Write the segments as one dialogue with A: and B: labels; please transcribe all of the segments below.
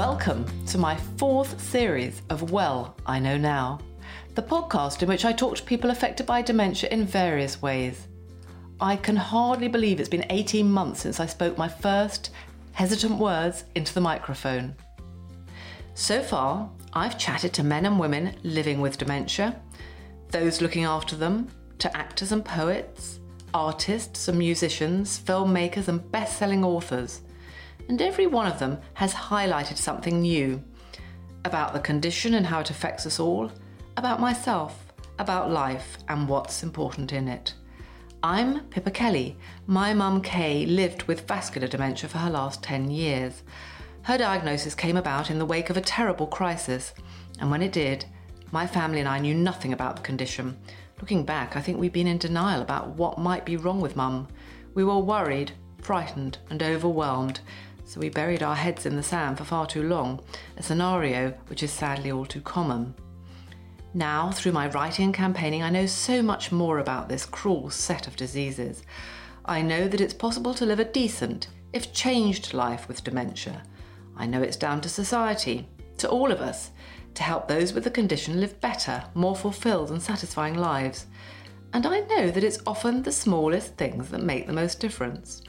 A: Welcome to my fourth series of Well, I Know Now, the podcast in which I talk to people affected by dementia in various ways. I can hardly believe it's been 18 months since I spoke my first hesitant words into the microphone. So far, I've chatted to men and women living with dementia, those looking after them, to actors and poets, artists and musicians, filmmakers and best selling authors and every one of them has highlighted something new about the condition and how it affects us all, about myself, about life, and what's important in it. I'm Pippa Kelly. My mum Kay lived with vascular dementia for her last 10 years. Her diagnosis came about in the wake of a terrible crisis, and when it did, my family and I knew nothing about the condition. Looking back, I think we've been in denial about what might be wrong with mum. We were worried, frightened, and overwhelmed, so we buried our heads in the sand for far too long, a scenario which is sadly all too common. Now, through my writing and campaigning, I know so much more about this cruel set of diseases. I know that it's possible to live a decent, if changed, life with dementia. I know it's down to society, to all of us, to help those with the condition live better, more fulfilled, and satisfying lives. And I know that it's often the smallest things that make the most difference.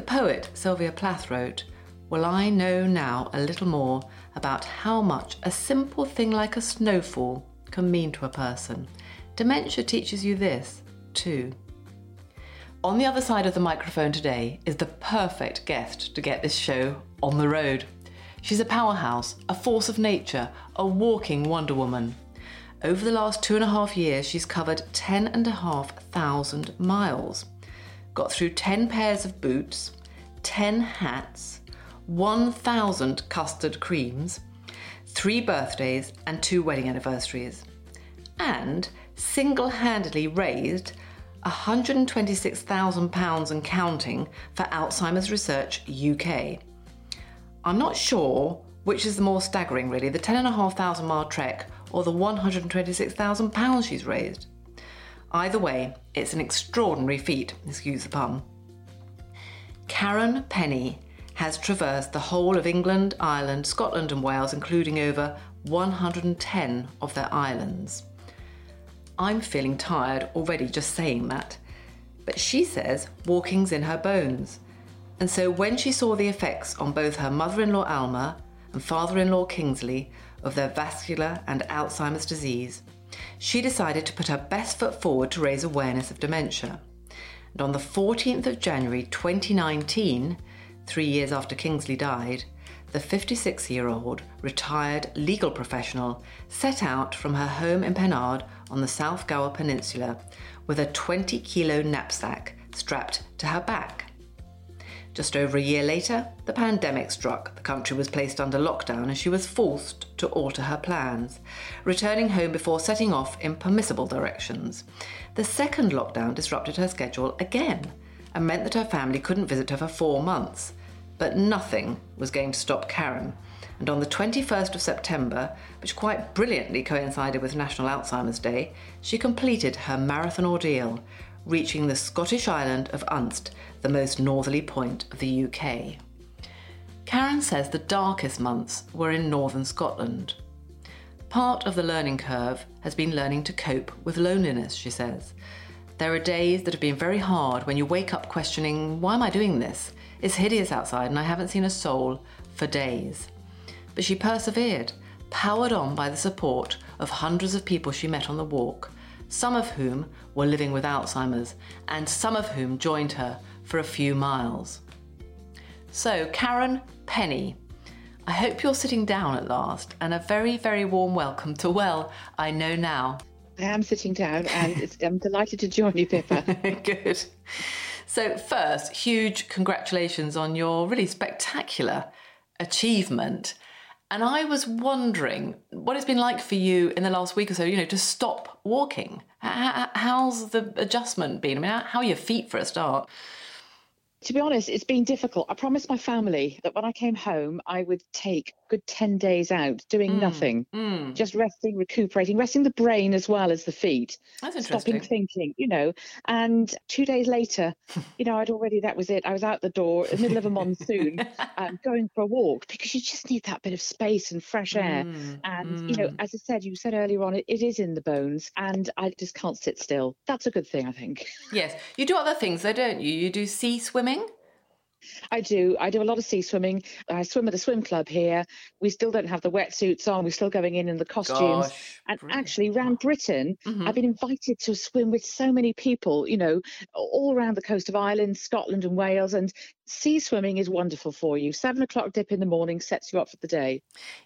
A: The poet Sylvia Plath wrote, Well, I know now a little more about how much a simple thing like a snowfall can mean to a person. Dementia teaches you this, too. On the other side of the microphone today is the perfect guest to get this show on the road. She's a powerhouse, a force of nature, a walking Wonder Woman. Over the last two and a half years, she's covered 10,500 miles got through 10 pairs of boots, 10 hats, 1,000 custard creams, three birthdays, and two wedding anniversaries, and single handedly raised £126,000 and counting for Alzheimer's Research UK. I'm not sure which is the more staggering, really the 10,500 mile trek or the £126,000 she's raised. Either way, it's an extraordinary feat, excuse the pun. Karen Penny has traversed the whole of England, Ireland, Scotland, and Wales, including over 110 of their islands. I'm feeling tired already just saying that. But she says walking's in her bones. And so when she saw the effects on both her mother in law Alma and father in law Kingsley of their vascular and Alzheimer's disease, she decided to put her best foot forward to raise awareness of dementia. And on the 14th of January 2019, three years after Kingsley died, the 56 year old retired legal professional set out from her home in Pennard on the South Gower Peninsula with a 20 kilo knapsack strapped to her back. Just over a year later, the pandemic struck. The country was placed under lockdown and she was forced to alter her plans, returning home before setting off in permissible directions. The second lockdown disrupted her schedule again and meant that her family couldn't visit her for four months. But nothing was going to stop Karen. And on the 21st of September, which quite brilliantly coincided with National Alzheimer's Day, she completed her marathon ordeal, reaching the Scottish island of Unst, the most northerly point of the UK. Karen says the darkest months were in northern Scotland. Part of the learning curve has been learning to cope with loneliness, she says. There are days that have been very hard when you wake up questioning, why am I doing this? It's hideous outside and I haven't seen a soul for days. But she persevered, powered on by the support of hundreds of people she met on the walk, some of whom were living with Alzheimer's, and some of whom joined her for a few miles. So, Karen Penny, I hope you're sitting down at last, and a very, very warm welcome to Well, I Know Now.
B: I am sitting down, and I'm delighted to join you, Pippa.
A: Good. So, first, huge congratulations on your really spectacular achievement. And I was wondering what it's been like for you in the last week or so, you know, to stop walking. How's the adjustment been? I mean, how are your feet for a start?
B: To be honest, it's been difficult. I promised my family that when I came home, I would take good 10 days out doing
A: Mm,
B: nothing,
A: mm.
B: just resting, recuperating, resting the brain as well as the feet,
A: That's interesting.
B: stopping thinking, you know. And two days later, you know, I'd already, that was it. I was out the door in the middle of a monsoon, um, going for a walk because you just need that bit of space and fresh air.
A: Mm,
B: And, you know,
A: mm.
B: as I said, you said earlier on, it, it is in the bones and I just can't sit still. That's a good thing, I think.
A: yes, you do other things though, don't you? You do sea swimming.
B: I do. I do a lot of sea swimming. I swim at the swim club here. We still don't have the wetsuits on. We're still going in in the costumes.
A: Gosh,
B: and
A: brilliant.
B: actually, around Britain,
A: Mhm.
B: I've been invited to swim with so many people, you know, all around the coast of Ireland, Scotland, and Wales. And sea swimming is wonderful for you. Seven o'clock dip in the morning sets you up for the day.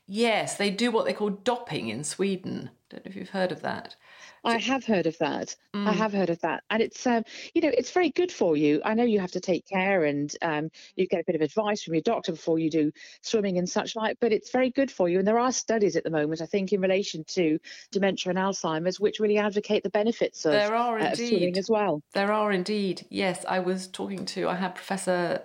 A: Yes, they do what they call dopping in Sweden. Don't know if you've heard of that.
B: I have heard of that. I
A: Mm.
B: have heard of that, and it's um, you know it's very good for you. I know you have to take care, and um, you get a bit of advice from your doctor before you do swimming and such like. But it's very good for you, and there are studies at the moment, I think, in relation to dementia and Alzheimer's, which really advocate the benefits of,
A: There are
B: uh, of swimming
A: indeed.
B: as well.
A: There are indeed. Yes, I was talking to, I had Professor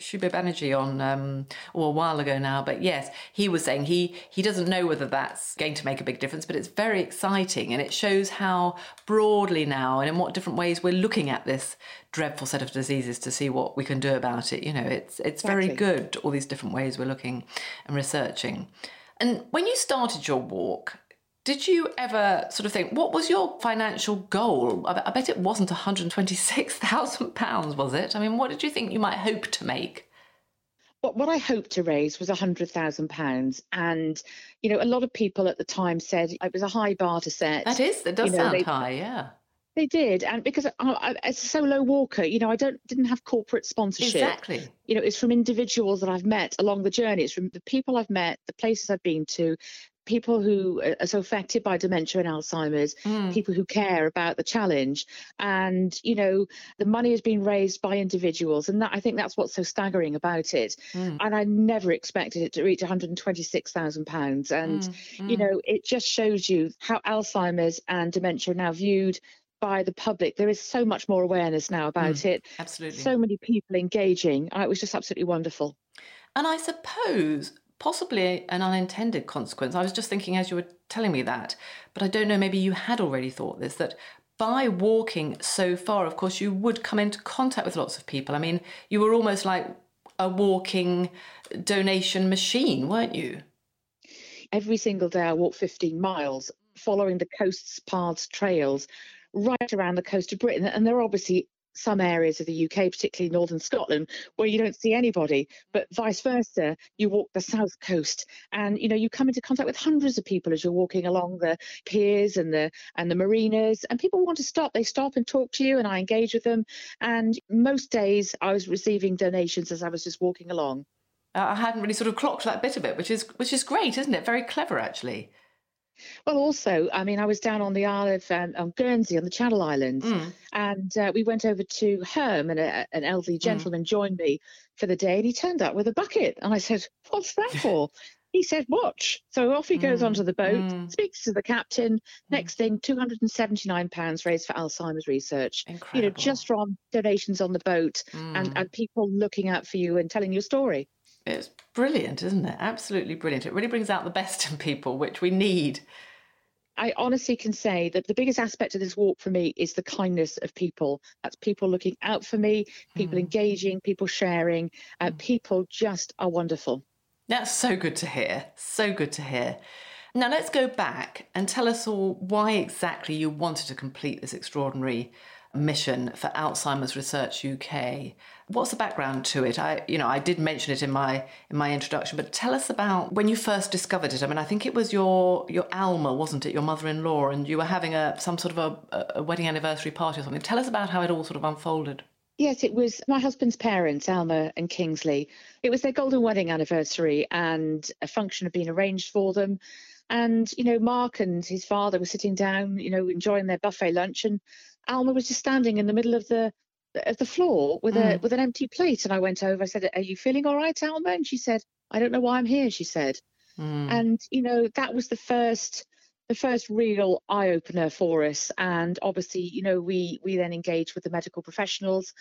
A: Sube Banerjee on um, oh, a while ago now, but yes, he was saying he, he doesn't know whether that's going to make a big difference, but it's very exciting and it shows how broadly now and in what different ways we're looking at this dreadful set of diseases to see what we can do about it. You know, it's it's very good, all these different ways we're looking and researching. And when you started your walk, did you ever sort of think, what was your financial goal? I bet, it wasn't £126,000, was it? I mean, what did you think you might hope to make?
B: What, what I hoped to raise was £100,000. And, you know, a lot of people at the time said it was a high bar to set.
A: That is, it does
B: You know,
A: sound
B: they-
A: high, yeah.
B: They did. And because I, I, as a solo walker, you know, I don't didn't have corporate sponsorship.
A: Exactly.
B: you know, it's from individuals that I've met along the journey. It's from the people I've met, the places I've been to, people who are so affected by dementia and Alzheimer's,
A: Mm.
B: people who care about the challenge. And, you know, the money has been raised by individuals. And that, I think that's what's so staggering about it.
A: Mm.
B: And I never expected it to reach £126,000. And,
A: Mm,
B: you
A: mm.
B: know, it just shows you how Alzheimer's and dementia are now viewed by the public. There is so much more awareness now about it.
A: absolutely.
B: So many people engaging. Uh, It was just absolutely wonderful.
A: And I suppose possibly an unintended consequence. I was just thinking as you were telling me that, but I don't know, maybe you had already thought this that by walking so far, of course, you would come into contact with lots of people. I mean, you were almost like a walking donation machine, weren't you?
B: Every single day I walk 15 miles following the coasts, paths, trails right around the coast of Britain. And there are obviously some areas of the UK, particularly northern Scotland, where you don't see anybody, but vice versa, you walk the south coast and you know you come into contact with hundreds of people as you're walking along the piers and the and the marinas and people want to stop they stop and talk to you and I engage with them and most days I was receiving donations as I was just walking along
A: I hadn't really sort of clocked that bit of it, which is which is great, isn't it? Very clever, actually.
B: Well, also, I mean, I was down on the Isle of um, on Guernsey on the Channel Islands,
A: Mm.
B: and uh, we went over to Herm, and a, an elderly gentleman joined me for the day, and he turned up with a bucket, and I said, "What's that for?" he said, "Watch." So off he goes
A: Mm,
B: onto the boat,
A: mm.
B: speaks to the captain. Next thing, two hundred and seventy-nine pounds raised for Alzheimer's research.
A: Incredible.
B: You know, just from donations on the boat and,
A: Mm.
B: and people looking out for you and telling your story.
A: It's brilliant, isn't it? Absolutely brilliant. It really brings out the best in people, which we need.
B: I honestly can say that the biggest aspect of this walk for me is the kindness of people. That's people looking out for me, people
A: Mm.
B: engaging, people sharing. Uh, people just are wonderful.
A: That's so good to hear. So good to hear. Now let's go back and tell us all why exactly you wanted to complete this extraordinary mission for Alzheimer's Research UK. What's the background to it? I you know, I did mention it in my in my introduction, but tell us about when you first discovered it. I mean, I think it was your your Alma, wasn't it, your mother-in-law, and you were having a some sort of a, a wedding anniversary party or something. Tell us about how it all sort of unfolded.
B: Yes, it was my husband's parents, Alma and Kingsley. It was their golden wedding anniversary, and a function had been arranged for them. And, you know, Mark and his father were sitting down, you know, enjoying their buffet lunch, and Alma was just standing in the middle of the of the floor with a
A: Mm.
B: with an empty plate. And I went over, I said, Are you feeling all right, Alma? And she said, I don't know why I'm here, she said.
A: Mm.
B: And, you know, that was the first the first real eye opener for us. And obviously, you know, we we then engaged with the medical professionals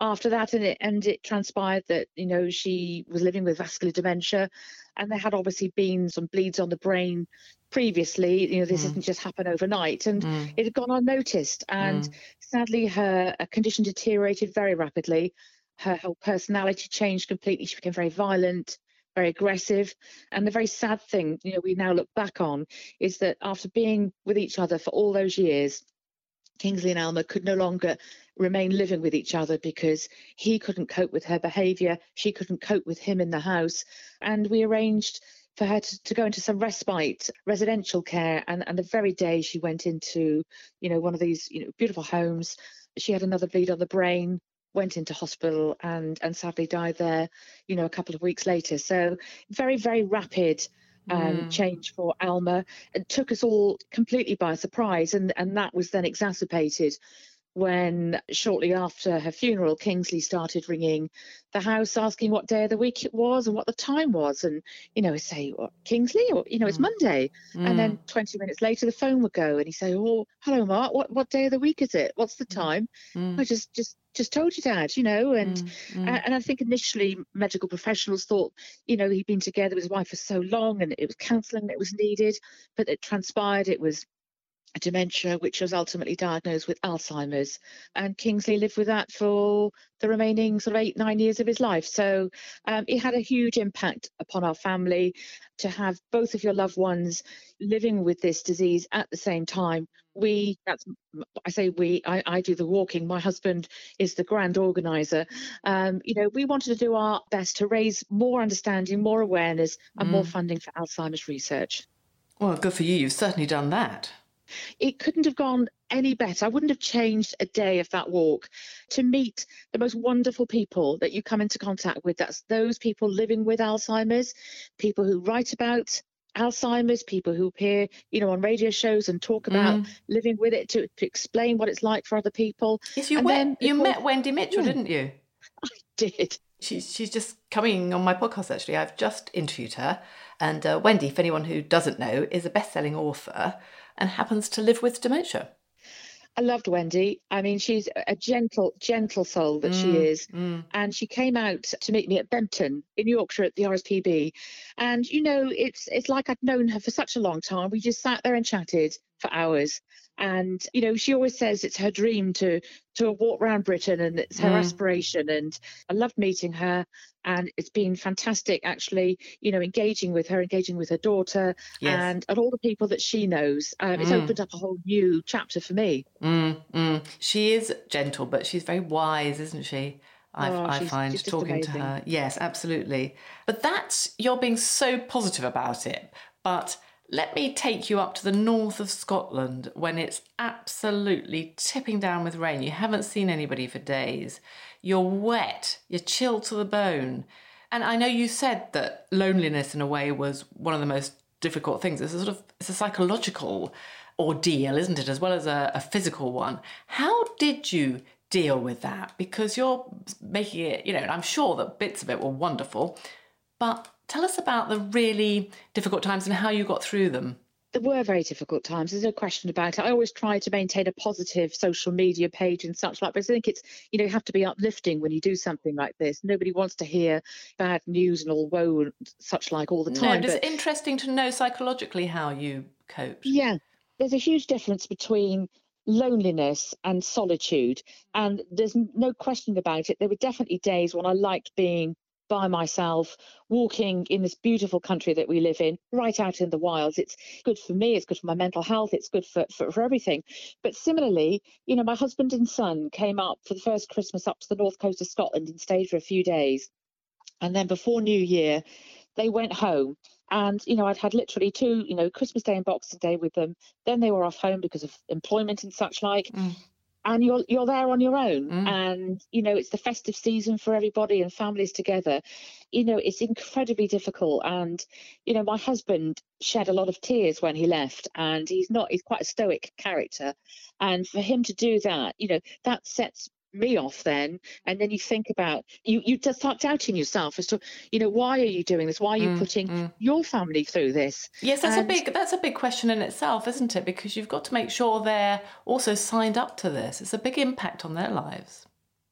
B: after that, and it and it transpired that you know she was living with vascular dementia, and there had obviously been some bleeds on the brain previously. You know, this mm. didn't just happen overnight, and mm. it had gone unnoticed. And mm. sadly, her condition deteriorated very rapidly. Her whole personality changed completely. She became very violent, very aggressive. And the very sad thing, you know, we now look back on is that after being with each other for all those years, Kingsley and Alma could no longer remain living with each other because he couldn't cope with her behaviour, she couldn't cope with him in the house. And we arranged for her to, to, go into some respite residential care and, and the very day she went into you know one of these you know beautiful homes she had another bleed on the brain went into hospital and and sadly died there you know a couple of weeks later so very very rapid um, mm. change for Alma. It took us all completely by surprise, and, and that was then exacerbated when shortly after her funeral, Kingsley started ringing the house asking what day of the week it was and what the time was. And, you know, say, what, Kingsley? Or, you know, it's mm. Monday. Mm. And then mm. 20 minutes later, the phone would go and he'd say, oh, hello, Mark. What, what day of the week is it? What's the mm. time? Mm. I just, just, just told you, Dad, you know. And, and I think initially medical professionals thought, you know, he'd been together with his wife for so long and it was counselling that was needed. But it transpired it was dementia, which was ultimately diagnosed with Alzheimer's. And Kingsley lived with that for the remaining sort of eight, nine years of his life. So um, it had a huge impact upon our family to have both of your loved ones living with this disease at the same time. We, that's, I say we, I, I do the walking. My husband is the grand organizer. Um, you know, we wanted to do our best to raise more understanding, more awareness, and mm. more funding for Alzheimer's research.
A: Well, good for you. You've certainly done that.
B: It couldn't have gone any better. I wouldn't have changed a day of that walk to meet the most wonderful people that you come into contact with. That's those people living with Alzheimer's, people who write about Alzheimer's, people who appear, you know, on radio shows and talk about mm. living with it to, to explain what it's like for other people.
A: Yes, you, went, you met Wendy Mitchell, yeah, didn't you?
B: I did.
A: She's she's just coming on my podcast. Actually, I've just interviewed her, and uh, Wendy, for anyone who doesn't know, is a best-selling author and happens to live with dementia.
B: I loved Wendy. I mean, she's a gentle, gentle soul that mm, she is. Mm. And she came out to meet me at Bempton in Yorkshire at the RSPB. And, you know, it's it's like I'd known her for such a long time. We just sat there and chatted for hours and you know she always says it's her dream to to walk around britain and it's her mm. aspiration and i loved meeting her and it's been fantastic actually you know engaging with her engaging with her daughter yes. and and all the people that she knows um, it's mm. opened up a whole new chapter for me
A: mm, mm. she is gentle but she's very wise isn't she I, oh, I find talking to her. Yes, absolutely. But that's you're being so positive about it. But let me take you up to the north of Scotland when it's absolutely tipping down with rain. You haven't seen anybody for days. You're wet, you're chilled to the bone. And I know you said that loneliness in a way was one of the most difficult things. It's a sort of it's a psychological ordeal, isn't it, as well as a, a physical one. How did you deal with that? Because you're making it, you know, I'm sure that bits of it were wonderful, but Tell us about the really difficult times and how you got through them.
B: There were very difficult times. There's no question about it. I always try to maintain a positive social media page and such like, but I think it's, you know, you have to be uplifting when you do something like this. Nobody wants to hear bad news and all woe and such like all the time.
A: No, it's interesting to know psychologically how you cope.
B: Yeah. There's a huge difference between loneliness and solitude. And there's no question about it. There were definitely days when I liked being by myself, walking in this beautiful country that we live in, right out in the wilds. It's good for me, it's good for my mental health, it's good for, for, for everything. But similarly, you know, my husband and son came up for the first Christmas up to the north coast of Scotland and stayed for a few days. And then before New Year, they went home. And, you know, I'd had literally two, you know, Christmas Day and Boxing Day with them. Then they were off home because of employment and such like. Mm and you're you're there on your own. Mm. and you know it's the festive season for everybody and families together. You know it's incredibly difficult. And you know my husband shed a lot of tears when he left and he's not he's quite a stoic character. And for him to do that you know that sets me off then. And then you think about you you just start doubting yourself as to you know why are you doing this? Why are you mm, putting mm. your family through this?
A: Yes that's and, a big that's a big question in itself isn't it? Because you've got to make sure they're also signed up to this. It's a big impact on their lives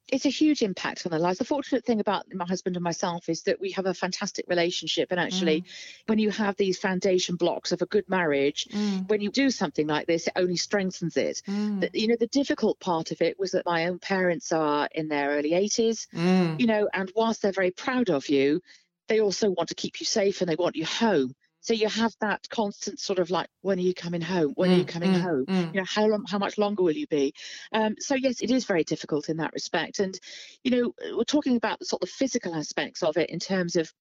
B: it's a huge impact on their lives. The fortunate thing about my husband and myself is that we have a fantastic relationship. And actually, mm. when you have these foundation blocks of a good marriage, mm. when you do something like this, it only strengthens it. Mm. The, you know, the difficult part of it was that my own parents are in their early 80s, mm. you know, and whilst they're very proud of you, they also want to keep you safe and they want you home. So you have that constant sort of like, when are you coming home? When mm, are you coming mm, home? Mm. You know, how long, how much longer will you be? Um, so yes, it is very difficult in that respect. And you know, we're talking about the sort of physical aspects of it in terms of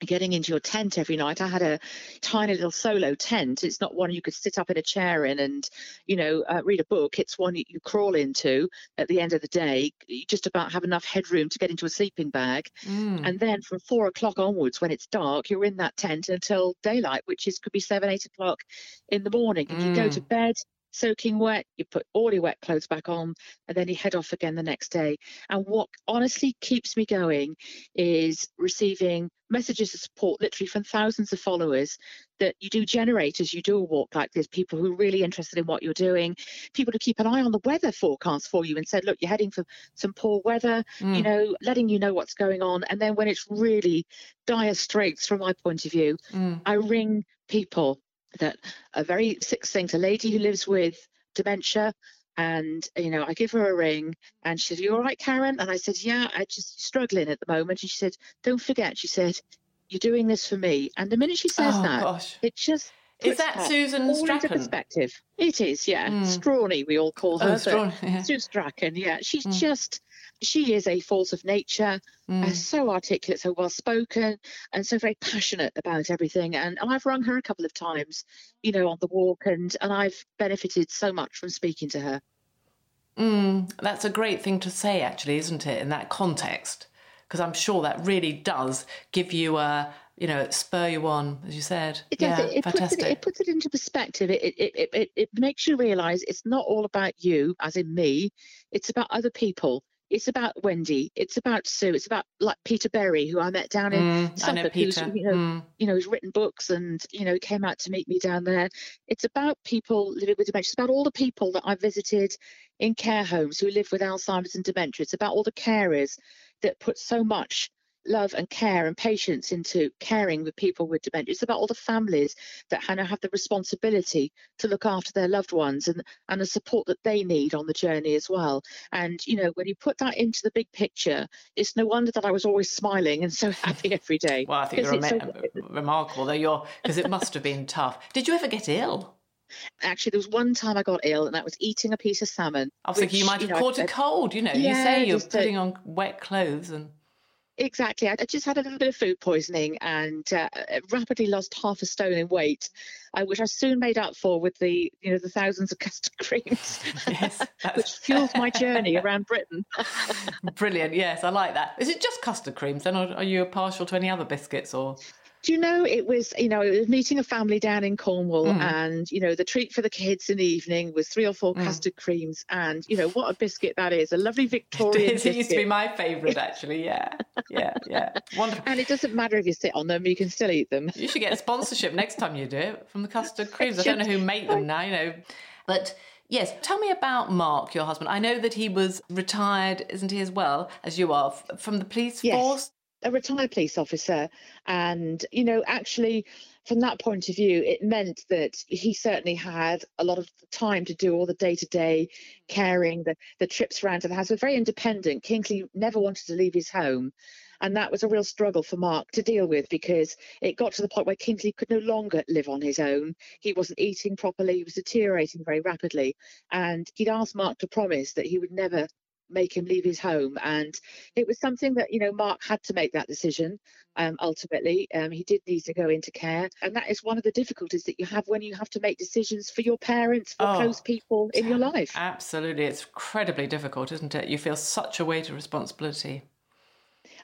B: getting into your tent every night. I had a tiny little solo tent. It's not one you could sit up in a chair in and, you know, uh, read a book. It's one you, you crawl into at the end of the day. You just about have enough headroom to get into a sleeping bag. Mm. And then from four o'clock onwards, when it's dark, you're in that tent until daylight, which is could be seven, eight o'clock in the morning. And mm. you go to mm. bed soaking wet, you put all your wet clothes back on, and then you head off again the next day. And what honestly keeps me going is receiving messages of support literally from thousands of followers that you do generate as you do a walk like this people who are really interested in what you're doing people to keep an eye on the weather forecast for you and said look you're heading for some poor weather mm. you know letting you know what's going on and then when it's really dire straits from my point of view mm. i ring people that a very succinct, a lady who lives with dementia, and you know, I give her a ring, and she said, "You all right, Karen?" And I said, "Yeah, I'm just struggling at the moment." And she said, "Don't forget," she said, "You're doing this for me." And the minute she says
A: oh,
B: that,
A: gosh.
B: it just
A: is that Susan Strachan?
B: perspective. It is, yeah. Mm. Strawny, we all call her. Oh, Strawn, yeah. Sue Strachan, yeah. She's mm. just she is a force of nature, mm. uh, so articulate, so well spoken, and so very passionate about everything. And, and I've rung her a couple of times, you know, on the walk, and and I've benefited so much from speaking to her.
A: Mm, that's a great thing to say, actually, isn't it? In that context, because I'm sure that really does give you a you know, spur you on, as you said.
B: It does. Yeah, it, it fantastic. Puts it, it puts it into perspective. It, it, it, it, it makes you realise it's not all about you, as in me. It's about other people. It's about Wendy. It's about Sue. It's about like Peter Berry, who I met down in mm, Suffolk, who's you know, mm. you know, who's written books and you know came out to meet me down there. It's about people living with dementia. It's about all the people that I visited in care homes who live with Alzheimer's and dementia. It's about all the carers that put so much love and care and patience into caring with people with dementia. It's about all the families that have the responsibility to look after their loved ones and, and the support that they need on the journey as well. And, you know, when you put that into the big picture, it's no wonder that I was always smiling and so happy every day.
A: Well, I think you're so... Uh, remarkable, though, you're, because it must have been tough. Did you ever get ill?
B: Actually, there was one time I got ill, and that was eating a piece of salmon.
A: I was which, thinking you might have you know, caught a cold. You know, yeah, you say you're uh, putting a... on wet clothes and.
B: Exactly. I just had a little bit of food poisoning and uh, rapidly lost half a stone in weight, uh, which I soon made up for with the you know the thousands of custard creams, yes, which fueled my journey around Britain.
A: Brilliant. Yes, I like that. Is it just custard creams? Then, or are you partial to any other biscuits or?
B: Do you know it was you know it was meeting a family down in cornwall mm. and you know the treat for the kids in the evening was three or four mm. custard creams and you know what a biscuit that is a lovely victorian
A: it, it used to be my favorite actually yeah yeah yeah
B: wonderful and it doesn't matter if you sit on them you can still eat them
A: you should get a sponsorship next time you do it from the custard creams i don't know who make them now you know but Yes, tell me about Mark, your husband. I know that he was retired, isn't he, as well as you are, from the police
B: yes.
A: force?
B: A retired police officer. And, you know, actually, from that point of view, it meant that he certainly had a lot of time to do all the day to day caring, the, the trips around to the house. We're very independent. Kingsley never wanted to leave his home. And that was a real struggle for Mark to deal with because it got to the point where Kingsley could no longer live on his own. He wasn't eating properly, he was deteriorating very rapidly. And he'd asked Mark to promise that he would never make him leave his home. And it was something that, you know, Mark had to make that decision um, ultimately. Um, he did need to go into care. And that is one of the difficulties that you have when you have to make decisions for your parents, for oh, close people in your life.
A: Absolutely. It's incredibly difficult, isn't it? You feel such a weight of responsibility.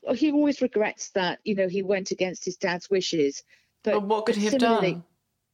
B: Well, he always regrets that, you know, he went against his dad's wishes. But,
A: but what could he have done?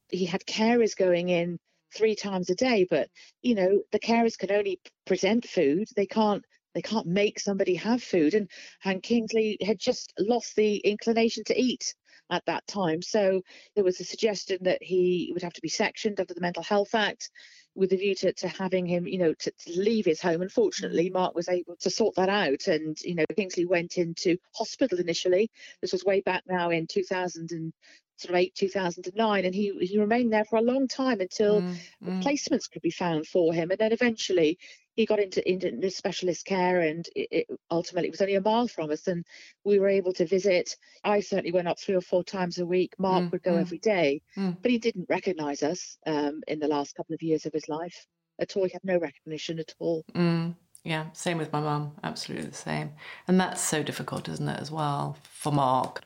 B: He had carers going in three times a day but you know the carers can only present food they can't they can't make somebody have food and and kingsley had just lost the inclination to eat at that time so there was a suggestion that he would have to be sectioned under the mental health act with a view to, to having him, you know, to, to leave his home. Unfortunately, mm. Mark was able to sort that out. And, you know, Kingsley went into hospital initially. This was way back now in 2000 and sort of 8 2009 and he he remained there for a long time until
A: Mm, mm.
B: placements could be found for him and then eventually he got into into specialist care and it, it ultimately it was only a mile from us and we were able to visit i certainly went up three or four times a week mark
A: Mm,
B: would go
A: mm.
B: every day
A: Mm.
B: but he didn't recognize us um, in the last couple of years of his life at all he had no recognition at all
A: Mm, yeah, same with my mum. Absolutely the same. And that's so difficult, isn't it, as well, for Mark?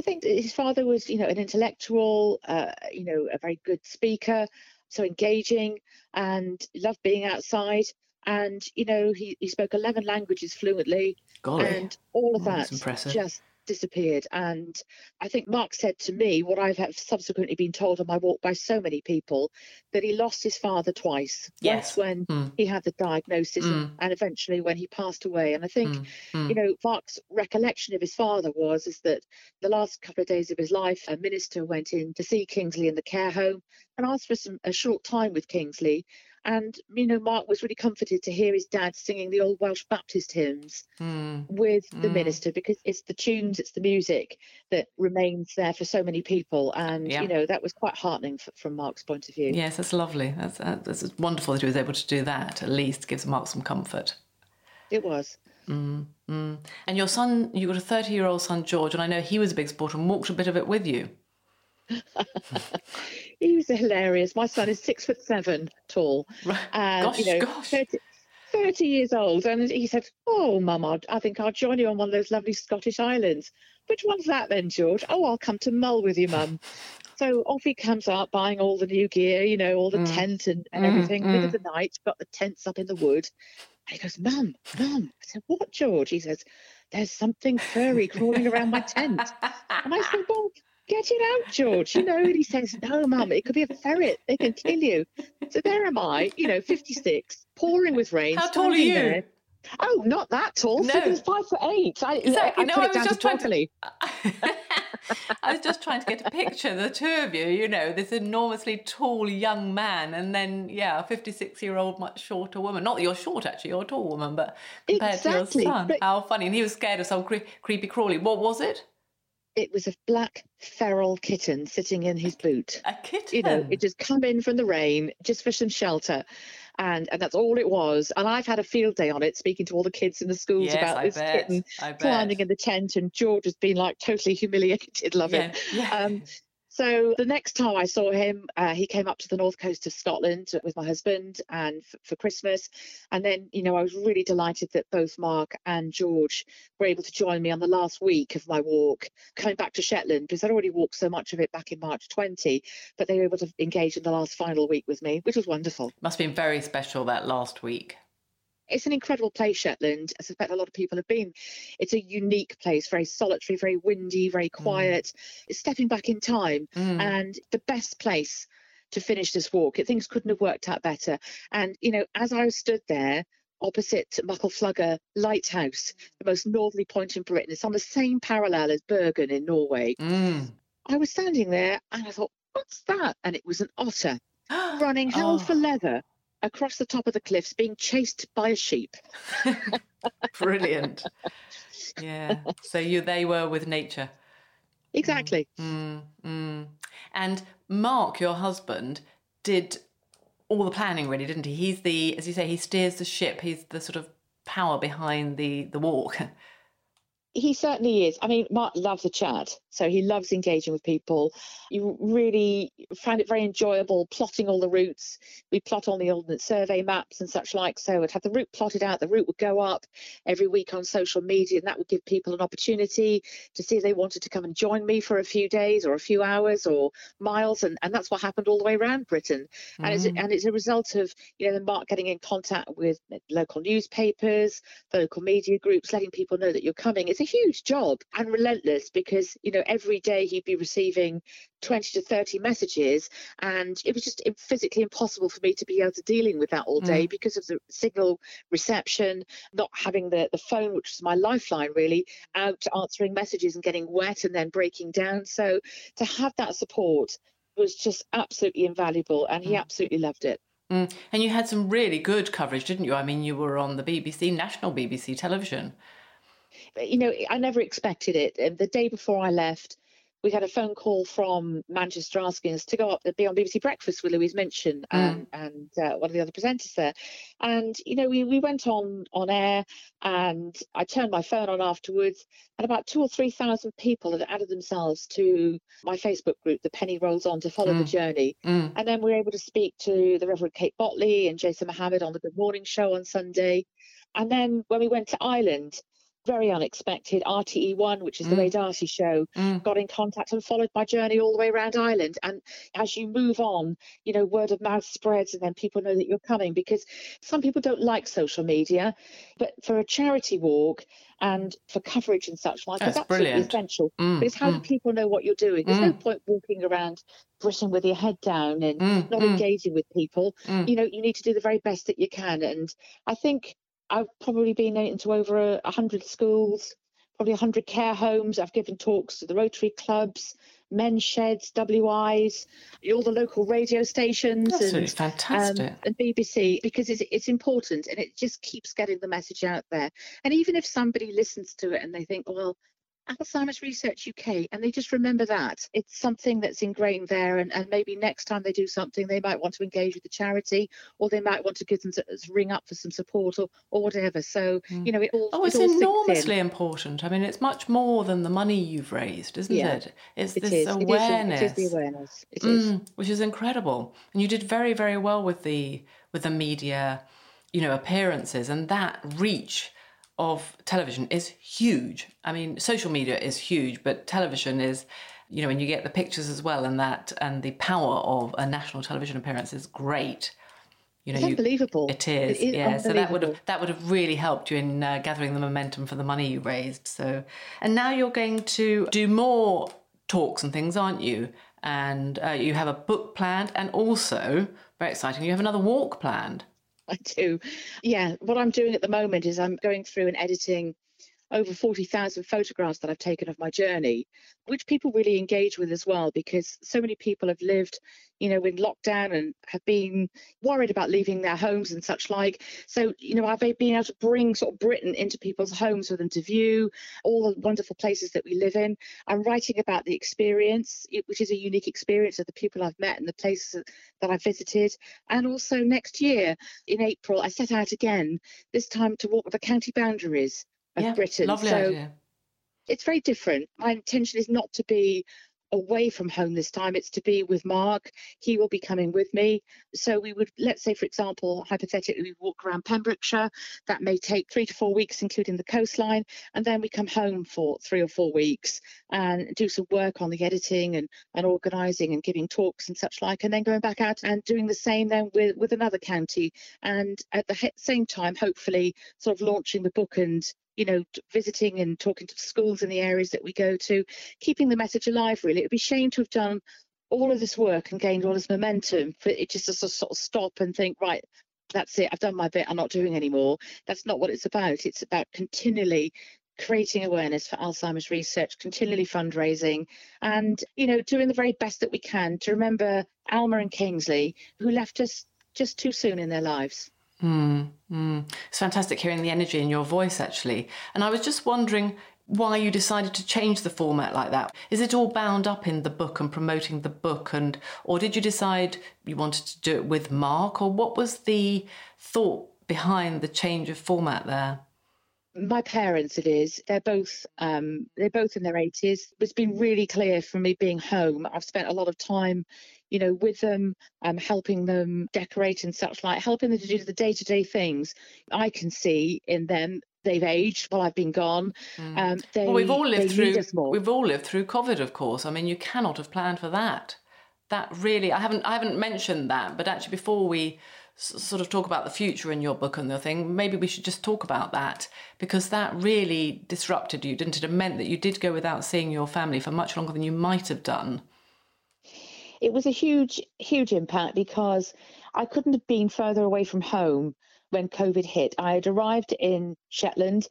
B: I think his father was, you know, an intellectual, uh, you know, a very good speaker, so engaging and loved being outside. And, you know, he, he spoke 11 languages fluently
A: Golly.
B: and all of
A: Oh,
B: that
A: impressive.
B: just disappeared. And I think Mark said to me what I've subsequently been told on my walk by so many people that he lost his father twice.
A: Yes.
B: Once when
A: Mm,
B: he had the diagnosis and,
A: Mm.
B: and eventually when he passed away. And I think
A: mm.
B: you know, Mark's recollection of his father was is that the last couple of days of his life, a minister went in to see Kingsley in the care home and asked for some a short time with Kingsley. And you know, Mark was really comforted to hear his dad singing the old Welsh Baptist hymns
A: Mm.
B: with the
A: Mm.
B: minister because it's the tunes, it's the music that remains there for so many people. And
A: Yeah.
B: you know, that was quite heartening f- from Mark's point of view.
A: Yes, that's lovely. That's, that- that's wonderful that he was able to do that. At least gives Mark some comfort.
B: It was.
A: Mm, mm. And your son, you've got a 30 year old son, George, and I know he was a big sport and walked a bit of it with you.
B: He was hilarious. My son is six foot seven tall. and
A: gosh,
B: you know,
A: gosh.
B: 30, 30 years old. And he said, Oh, Mum, I think I'll join you on one of those lovely Scottish islands. Which one's that then, George? Oh, I'll come to Mull with you, Mum. so off he comes out buying all the new gear, you know, all the
A: Mm.
B: tent and, and
A: Mm,
B: everything. Middle of
A: mm.
B: the night, got the tents up in the wood. And he goes, Mum, Mum. I said, What, George? He says, There's something furry crawling around my tent. And I said, Well, get it out, George. You know, and he says, No, Mum, it could be a ferret. They can kill you. So there am I, you know, 56, pouring with rain.
A: How tall are you?
B: there. Oh, not that tall.
A: No.
B: No. five foot eight. I,
A: Exactly.
B: I
A: No, I was just
B: to
A: trying to- I was just trying to get a picture, the two of you, you know, this enormously tall young man, and then, yeah, a 56 year old, much shorter woman. Not that you're short, actually, you're a tall woman, but compared
B: Exactly,
A: to your son,
B: but-
A: how funny. And he was scared of some cre- creepy crawly. What was it?
B: It was a black feral kitten sitting in his boot.
A: A kitten.
B: You know, it just come in from the rain just for some shelter. And, and that's all it was. And I've had a field day on it, speaking to all the kids in the schools
A: yes,
B: about
A: I
B: this
A: bet.
B: kitten climbing in the tent. And George has been like totally humiliated, love
A: yeah, yeah.
B: Um, So the next time I saw him, uh, he came up to the north coast of Scotland with my husband and f- for Christmas. And then, you know, I was really delighted that both Mark and George were able to join me on the last week of my walk, coming back to Shetland because I'd already walked so much of it back in March 20. But they were able to engage in the last final week with me, which was wonderful.
A: Must have been very special that last week.
B: It's an incredible place, Shetland. I suspect a lot of people have been. It's a unique place, very solitary, very windy, very quiet. It's stepping back in time
A: Mm.
B: and the best place to finish this walk. Things couldn't have worked out better. And, you know, as I stood there opposite Muckle Flugga Lighthouse, the most northerly point in Britain, it's on the same parallel as Bergen in Norway.
A: Mm.
B: I was standing there and I thought, what's that? And it was an otter running hell
A: Oh.
B: for leather across the top of the cliffs, being chased by a sheep.
A: Brilliant. Yeah. So you they were with nature.
B: Exactly.
A: Mm, mm. And Mark, your husband, did all the planning really, didn't he? He's the, as you say, he steers the ship. He's the sort of power behind the the walk.
B: He certainly is. I mean, Mark loves a chat, so he loves engaging with people. You really find it very enjoyable plotting all the routes. We plot on the Ordnance Survey maps and such like. So I'd have the route plotted out. The route would go up every week on social media, and that would give people an opportunity to see if they wanted to come and join me for a few days or a few hours or miles. And, and that's what happened all the way around Britain. And, it's,
A: Mm.
B: and it's a result of, you know, Mark getting in contact with local newspapers, local media groups, letting people know that you're coming. It's a huge job and relentless because, you know, every day he'd be receiving 20 to 30 messages and it was just physically impossible for me to be able to dealing with that all day because of the signal reception, not having the, the phone, which was my lifeline really, out answering messages and getting wet and then breaking down. So to have that support was just absolutely invaluable and he
A: Mm.
B: absolutely loved it.
A: Mm. And you had some really good coverage, didn't you? I mean, you were on the BBC, national BBC television.
B: You know, I never expected it. And the day before I left, we had a phone call from Manchester asking us to go up and be on BBC Breakfast with Louise Minchin and, mm. and uh, one of the other presenters there. And, you know, we, we went on on air and I turned my phone on afterwards and about two or 3,000 people had added themselves to my Facebook group, The Penny Rolls On, to follow mm. the journey. Mm. And then we were able to speak to the Reverend Kate Bottley and Jason Mohammad on the Good Morning Show on Sunday. And then when we went to Ireland, very unexpected. RTE1, which is the mm. Ray D'Arcy show, mm. got in contact and followed my journey all the way around Ireland. And as you move on, you know, word of mouth spreads and then people know that you're coming because some people don't like social media. But for a charity walk and for coverage and such like,
A: That's
B: it's absolutely
A: brilliant.
B: essential.
A: Mm.
B: Because how
A: mm.
B: do people know what you're doing? There's no
A: Mm.
B: point walking around Britain with your head down and
A: Mm,
B: not engaging with people. You know, you need to do the very best that you can. And I think I've probably been into over a, hundred schools, probably a hundred care homes. I've given talks to the Rotary clubs, men's sheds, WIs, all the local radio stations,
A: Absolutely
B: and,
A: fantastic.
B: um, and BBC because it's it's important and it just keeps getting the message out there. And even if somebody listens to it and they think, well. Alzheimer's Research UK, and they just remember that it's something that's ingrained there, and, and maybe next time they do something, they might want to engage with the charity, or they might want to give them to, ring up for some support, or or whatever. So
A: Mm.
B: you know, it all
A: Oh,
B: it
A: it's
B: all sinks in.
A: enormously important. I mean, it's much more than the money you've raised, isn't
B: Yeah,
A: it? It's
B: It
A: this
B: is.
A: awareness.
B: It is, it is the awareness. It is.
A: Mm, which is incredible. And you did very, very well with the with the media, you know, appearances and that reach of television is huge. I mean, social media is huge, but television is, you know, when you get the pictures as well, and that and the power of a national television appearance is great. You know,
B: It's
A: you,
B: unbelievable.
A: it is,
B: It is
A: yeah. So that would have that would have really helped you in uh, gathering the momentum for the money you raised. So, and now you're going to do more talks and things, aren't you? And uh, you have a book planned, and also very exciting, you have another walk planned.
B: I do. Yeah, what I'm doing at the moment is I'm going through and editing over 40,000 photographs that I've taken of my journey, which people really engage with as well, because so many people have lived, you know, in lockdown and have been worried about leaving their homes and such like. So, you know, have they been able to bring sort of Britain into people's homes for them to view all the wonderful places that we live in. I'm writing about the experience, which is a unique experience of the people I've met and the places that- I've visited. And also next year in April, I set out again, this time to walk the county boundaries of
A: yeah,
B: Britain.
A: lovely
B: so
A: idea.
B: it's very different. My intention is not to be away from home this time, it's to be with Mark. He will be coming with me. So we would, let's say, for example, hypothetically, we walk around Pembrokeshire. That may take three to four weeks, including the coastline. And then we come home for three or four weeks and do some work on the editing and, and organising and giving talks and such like. And then going back out and doing the same then with, with another county. And at the same time, hopefully, sort of launching the book and you know, visiting and talking to schools in the areas that we go to, keeping the message alive, really. It would be shame to have done all of this work and gained all this momentum for it just to sort of stop and think, right, that's it, I've done my bit, I'm not doing anymore. That's not what it's about. It's about continually creating awareness for Alzheimer's research, continually fundraising, and, you know, doing the very best that we can to remember Alma and Kingsley, who left us just too soon in their lives.
A: Mm, mm. It's fantastic hearing the energy in your voice, actually. And I was just wondering why you decided to change the format like that. Is it all bound up in the book and promoting the book, and or did you decide you wanted to do it with Mark, or what was the thought behind the change of format there?
B: my parents it is they're both um they're both in their 80s it's been really clear for me being home i've spent a lot of time you know with them um helping them decorate and such like helping them to do the day-to-day things i can see in them they've aged while i've been gone um they,
A: Mm. well, we've all lived through. We've all lived through COVID, of course. I mean, you cannot have planned for that. That really, I haven't, I haven't mentioned that. But actually, before we s- sort of talk about the future in your book and the thing, maybe we should just talk about that because that really disrupted you, didn't it? It meant that you did go without seeing your family for much longer than you might have done.
B: It was a huge, huge impact because I couldn't have been further away from home when COVID hit. I had arrived in Shetland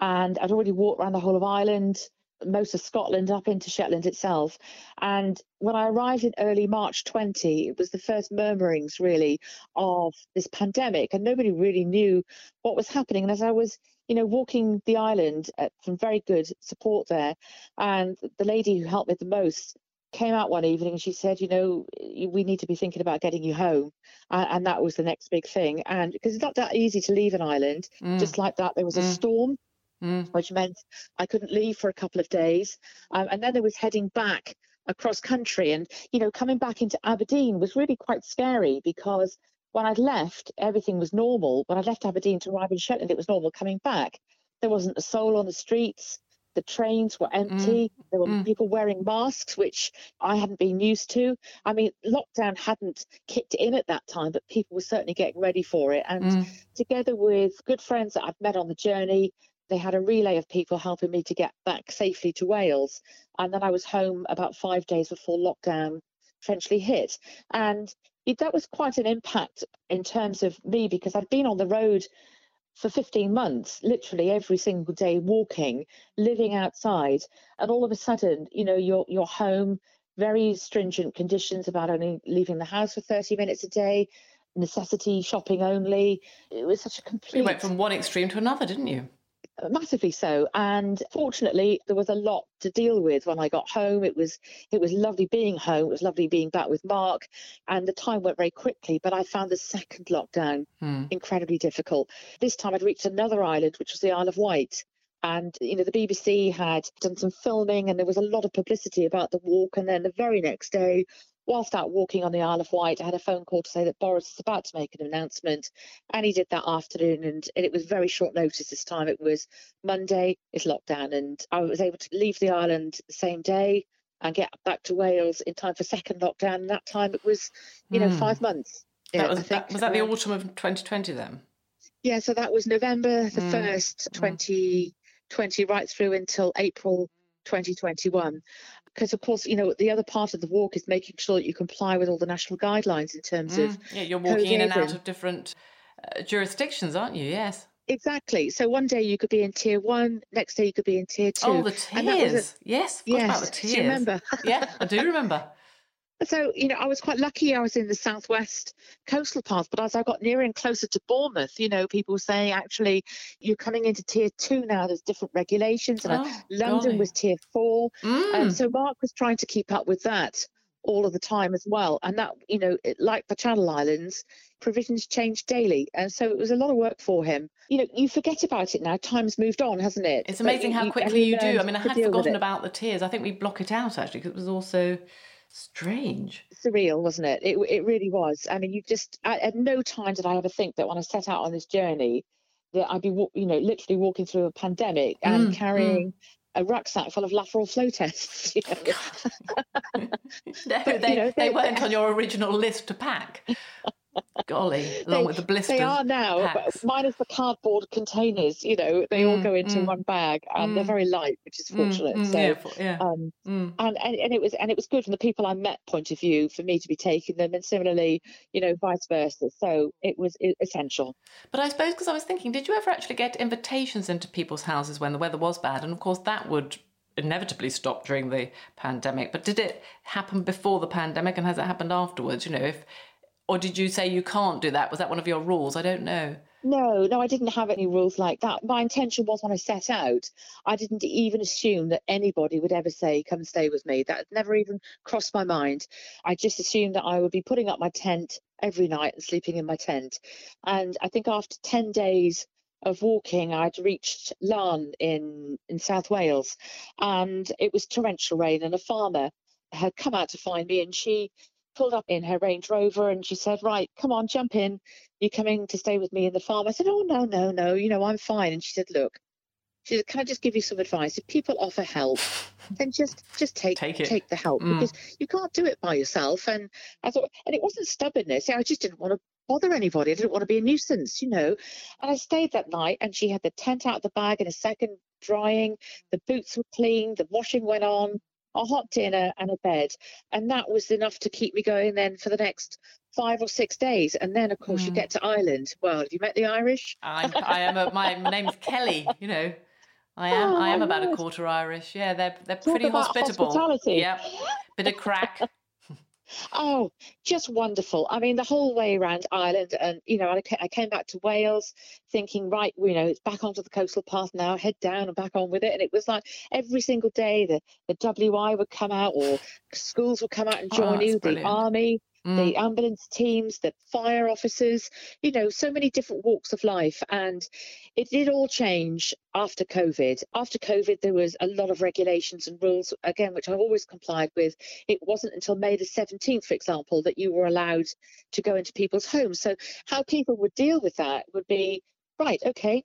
B: and I'd already walked around the whole of Ireland, most of Scotland up into Shetland itself. And when I arrived in early March 20, it was the first murmurings really of this pandemic, and nobody really knew what was happening. And as I was you know, walking the island uh, some very good support there. And the lady who helped me the most came out one evening and she said, you know, we need to be thinking about getting you home. And, and that was the next big thing. And because it's not that easy to leave an island, mm. just like that, there was mm. a storm. Mm. Which meant I couldn't leave for a couple of days. Um, and then there was heading back across country. And, you know, coming back into Aberdeen was really quite scary because when I'd left, everything was normal. When I left Aberdeen to arrive in Shetland, it was normal. Coming back, there wasn't a soul on the streets the trains were empty. Mm. There were mm. people wearing masks, which I hadn't been used to. I mean, lockdown hadn't kicked in at that time, but people were certainly getting ready for it. And mm. together with good friends that I've met on the journey, they had a relay of people helping me to get back safely to Wales. And then I was home about five days before lockdown eventually hit. And it, that was quite an impact in terms of me because I'd been on the road for 15 months, literally every single day walking, living outside, and all of a sudden, you know, you're you're home, very stringent conditions about only leaving the house for 30 minutes a day, necessity shopping only. It was such a complete.
A: You went from one extreme to another, didn't you?
B: Massively so. And fortunately there was a lot to deal with when i got home. It was it was lovely being home. It was lovely being back with mark and the time went very quickly but i found the second lockdown hmm. incredibly difficult. This time i'd reached another island which was the isle of wight. And you know the bbc had done some filming and there was a lot of publicity about the walk. And then the very next day whilst out walking on the Isle of Wight, I had a phone call to say that Boris is about to make an announcement, and he did that afternoon. And, and it was very short notice this time. It was Monday, it's lockdown, and I was able to leave the island the same day and get back to Wales in time for second lockdown. And that time it was, you know, mm. five months.
A: Yeah, that was, that, was that the autumn of 2020 then?
B: Yeah, so that was November the mm. 1st, 2020, mm. right through until April 2021 because of course you know the other part of the walk is making sure that you comply with all the national guidelines in terms mm. of
A: yeah you're walking in and out of different uh, jurisdictions aren't you? Yes.
B: Exactly. So one day you could be in tier one next day you could be in tier two.
A: oh the tiers. A, yes
B: yes
A: about the tiers.
B: do you remember?
A: Yeah i do remember
B: so, you know, I was quite lucky I was in the southwest coastal path, but as I got nearer and closer to Bournemouth, you know, people were saying actually you're coming into tier two now, there's different regulations. And oh, London golly. was tier four. Mm. Um, so Mark was trying to keep up with that all of the time as well. And that, you know, like the Channel Islands, provisions change daily. And so it was a lot of work for him. You know, you forget about it now. Time's moved on, hasn't it?
A: It's amazing how quickly you, you do. I mean, I had forgotten about the tiers. I think we block it out actually because it was also Strange.
B: Surreal, wasn't it? It, it really was. I mean, you just, I, at no time did I ever think that when I set out on this journey, that I'd be, you know, literally walking through a pandemic and mm, carrying mm. a rucksack full of lateral flow tests. You
A: know? no, but, they, you know, they, they weren't on your original list to pack. Golly, along
B: they,
A: with the blisters.
B: They are now, packs. but minus the cardboard containers, you know, they mm, all go into mm, one bag and mm, they're very light, which is mm, fortunate.
A: Mm,
B: so,
A: yeah, yeah. Um,
B: mm. and, and and it was and it was good from the people I met point of view for me to be taking them, and similarly, you know, vice versa. So it was essential.
A: But I suppose because I was thinking, did you ever actually get invitations into people's houses when the weather was bad? And of course, that would inevitably stop during the pandemic. But did it happen before the pandemic, and has it happened afterwards? You know, if or did you say you can't do that? Was that one of your rules? I don't know.
B: No, no, I didn't have any rules like that. My intention was when I set out, I didn't even assume that anybody would ever say, come stay with me. That never even crossed my mind. I just assumed that I would be putting up my tent every night and sleeping in my tent. And I think after 10 days of walking, I'd reached Laugharne in, in South Wales and it was torrential rain and a farmer had come out to find me and she pulled up in her Range Rover and she said, Right, come on, jump in. You're coming to stay with me in the farm. I said, Oh, no, no, no, you know, I'm fine. And she said, Look, she said, Can I just give you some advice? If people offer help, then just just take take, take the help mm. because you can't do it by yourself. And I thought, and it wasn't stubbornness. I just didn't want to bother anybody. I didn't want to be a nuisance, you know. And I stayed that night and she had the tent out of the bag in a second drying, the boots were clean, the washing went on a hot dinner and a bed. And that was enough to keep me going then for the next five or six days. And then, of course, mm. you get to Ireland. Well, have you met the Irish?
A: I, I am. A, my name's Kelly, you know. I am.
B: Oh,
A: I am about a quarter Irish. Yeah, they're they're
B: Talk
A: pretty hospitable.
B: hospitality.
A: Yep. Bit of crack.
B: Oh, just wonderful. I mean, the whole way around Ireland, and you know, I, I came back to Wales thinking, right, you know, it's back onto the coastal path now, head down and back on with it. And it was like every single day the, the WI would come out, or schools would come out and
A: Oh,
B: join
A: that's
B: you, the army,
A: Mm.
B: the ambulance teams, the fire officers, you know, so many different walks of life. And it did all change after COVID. After COVID, there was a lot of regulations and rules, again, which I always complied with. It wasn't until May the 17th, for example, that you were allowed to go into people's homes. So, how people would deal with that would be right, okay.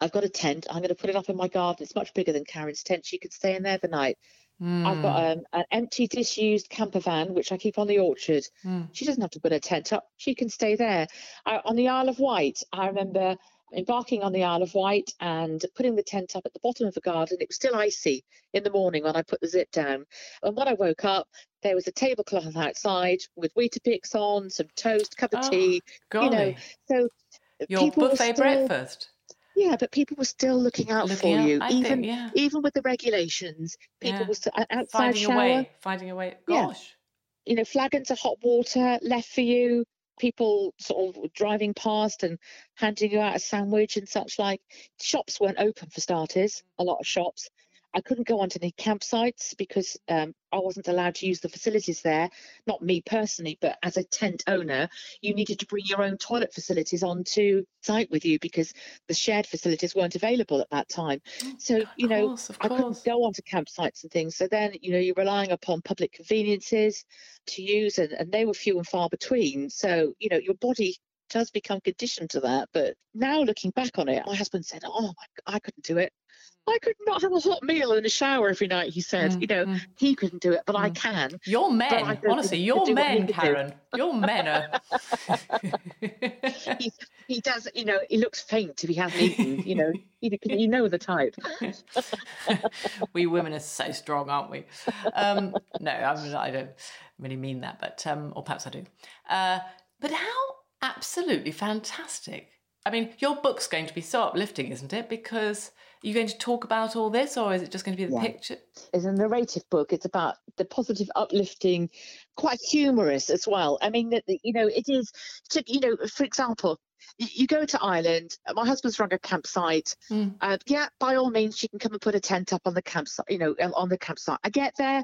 B: I've got a tent. I'm going to put it up in my garden. It's much bigger than Karen's tent. She could stay in there the night. I've got
A: Mm.
B: um, an empty, disused camper van, which I keep on the orchard.
A: Mm.
B: She doesn't have to put a tent up. She can stay there. I, on the Isle of Wight, I remember embarking on the Isle of Wight and putting the tent up at the bottom of the garden. It was still icy in the morning when I put the zip down. And when I woke up, there was a tablecloth outside with Weetabix on, some toast, cup of
A: Oh,
B: tea.
A: Golly.
B: So
A: Your
B: people were
A: buffet
B: still-
A: breakfast.
B: Yeah, but people were still looking out
A: Looking
B: for
A: out,
B: you,
A: I
B: even
A: think, yeah.
B: even with the regulations. People
A: Yeah.
B: were still, uh, outside
A: Finding
B: shower.
A: a way. Finding a way.
B: Yeah.
A: Gosh.
B: you know, flagons of hot water left for you, people sort of driving past and handing you out a sandwich and such like. Shops weren't open for starters, a lot of shops. I couldn't go onto any campsites because um, I wasn't allowed to use the facilities there. Not me personally, but as a tent owner, you needed to bring your own toilet facilities onto site with you because the shared facilities weren't available at that time. So, you know,
A: course,
B: I couldn't go onto campsites and things. So then, you know, you're relying upon public conveniences to use, and, and they were few and far between. So, you know, your body does become conditioned to that. But now looking back on it, my husband said, Oh, I couldn't do it. I could not have a hot meal and a shower every night, he said.
A: Mm,
B: you know,
A: mm.
B: he couldn't do it, but I can.
A: You're men, honestly.
B: think
A: You're
B: he could do what he
A: men. Karen. You're men are.
B: He, he does, you know, he looks faint if he hasn't eaten, you know, you, know the type.
A: we women are so strong, aren't we? Um, no, I, mean, I don't really mean that, but um, or perhaps I do. Uh, but how absolutely fantastic! I mean, your book's going to be so uplifting, isn't it? Because you going to talk about all this, or is it just going to be the
B: Yeah.
A: picture?
B: It's a narrative book. It's about the positive, uplifting, quite humorous as well. I mean, that you know, it is. To, you know, for example, you go to Ireland. My husband's run a campsite.
A: Mm.
B: Uh, yeah, by all means, she can come and put a tent up on the campsite. You know, um, on the campsite. I get there,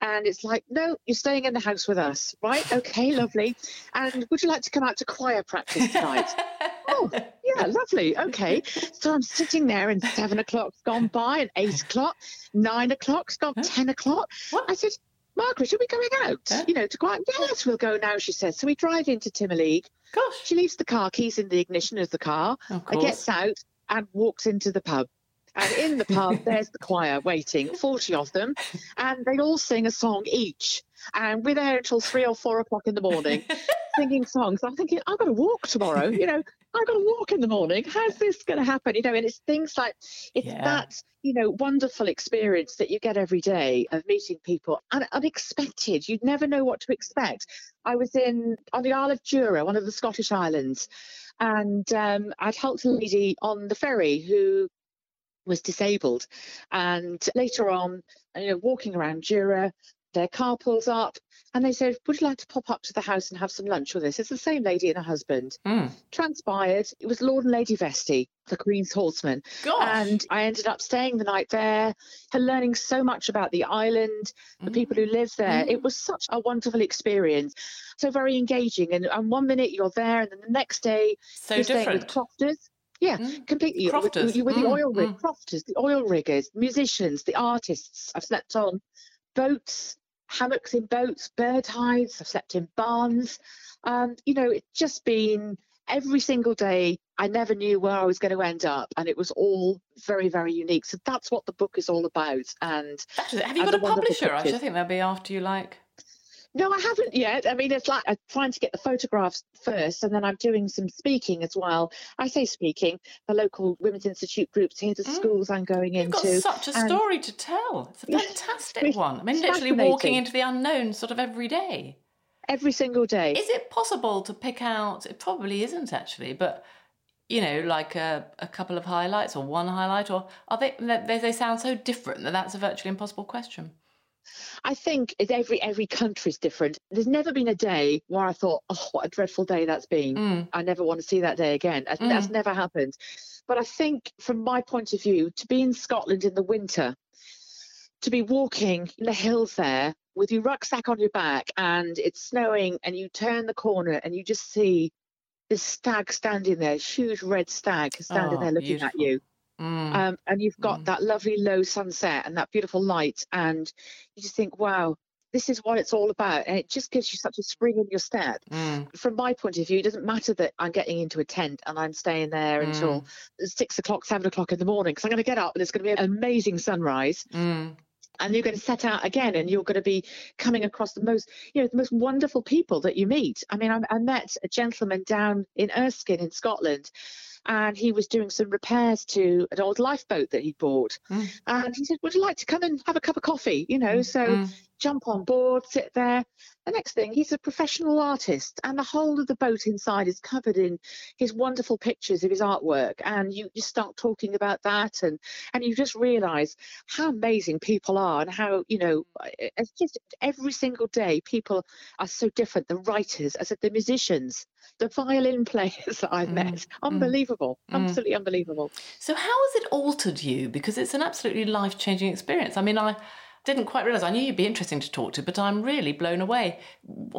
B: and it's like, no, you're staying in the house with us, right? Okay, lovely. And would you like to come out to choir practice tonight? oh, yeah, lovely. Okay. So I'm sitting there and seven o'clock's gone by and eight o'clock, nine o'clock's gone? 10 o'clock.
A: What?
B: I said, Margaret, are we going out?
A: Huh?
B: You know, to go out? Yes, we'll go now, she says. So we drive into Timoleague.
A: Gosh,
B: She leaves the car keys in the ignition of the car.
A: of
B: I
A: course.
B: gets out and walks into the pub. And in the pub, there's the choir waiting, 40 of them, and they all sing a song each. And we're there until three or four o'clock in the morning singing songs. I'm thinking, I've got to walk tomorrow. You know, I've got to walk in the morning. How's this going to happen? You know, and it's things like, it's
A: Yeah.
B: that, you know, wonderful experience that you get every day of meeting people and unexpected. You'd never know what to expect. I was in on the Isle of Jura, one of the Scottish islands, and um, I'd helped a lady on the ferry who was disabled. And later on, you know, walking around Jura, their car pulls up and they said, Would you like to pop up to the house and have some lunch with us? It's the same lady and her husband.
A: Mm.
B: Transpired, it was Lord and Lady Vestey, the Queen's horseman.
A: Gosh,
B: And I ended up staying the night there learning so much about the island, the people who live there.
A: Mm.
B: It was such a wonderful experience. So very engaging. And, and one minute you're there, and then the next day
A: so
B: you're staying with crofters. Yeah,
A: Mm.
B: completely.
A: Crofters,
B: You with the
A: mm,
B: oil rig,
A: mm.
B: crofters, the oil riggers, musicians, the artists. I've slept on boats, hammocks in boats, bird hides. I've slept in barns. Um, you know, it's just been every single day. I never knew where I was going to end up, and it was all very, very unique. So that's what the book is all about. And
A: have you got a publisher? I think they'll be after you. Like,
B: no, I haven't yet. I mean, it's like I'm trying to get the photographs first, and then I'm doing some speaking as well. I say speaking, the local Women's Institute groups here, the
A: Mm.
B: schools I'm going into.
A: you've got such a
B: and-
A: story to tell. It's a fantastic
B: it's
A: one. I mean, literally walking into the unknown, sort of every day.
B: every single day.
A: Is it possible to pick out? It probably isn't actually, but you know, like a, a couple of highlights or one highlight, or are they, they? They sound so different that that's a virtually impossible question.
B: I think it's every every country's different. There's never been a day where I thought, oh, what a dreadful day that's been. Mm. I never want to see that day again. Mm. That's never happened. But I think, from my point of view, to be in Scotland in the winter, to be walking in the hills there with your rucksack on your back and it's snowing and you turn the corner and you just see this stag standing there, huge red stag standing oh, there looking beautiful. at you. Mm. Um, and you've got mm. that lovely low sunset and that beautiful light, and you just think, wow, this is what it's all about. And it just gives you such a spring in your step. Mm. From my point of view, it doesn't matter that I'm getting into a tent and I'm staying there mm. until six o'clock, seven o'clock in the morning, because I'm going to get up and it's going to be an amazing sunrise. Mm and you're going to set out again and you're going to be coming across the most you know the most wonderful people that you meet i mean i, I met a gentleman down in erskine in scotland and he was doing some repairs to an old lifeboat that he'd bought. Mm. And he said, Would you like to come and have a cup of coffee? You know, mm. so mm. jump on board, sit there. The next thing, he's a professional artist, and the whole of the boat inside is covered in his wonderful pictures of his artwork. And you just start talking about that, and and you just realise how amazing people are, and how you know, it's just every single day people are so different. The writers, as the musicians, the violin players that I've mm, met. Mm. Unbelievable. Mm. Absolutely unbelievable.
A: So, how has it altered you? Because it's an absolutely life changing experience. I mean, I didn't quite realize, I knew you'd be interesting to talk to, but I'm really blown away.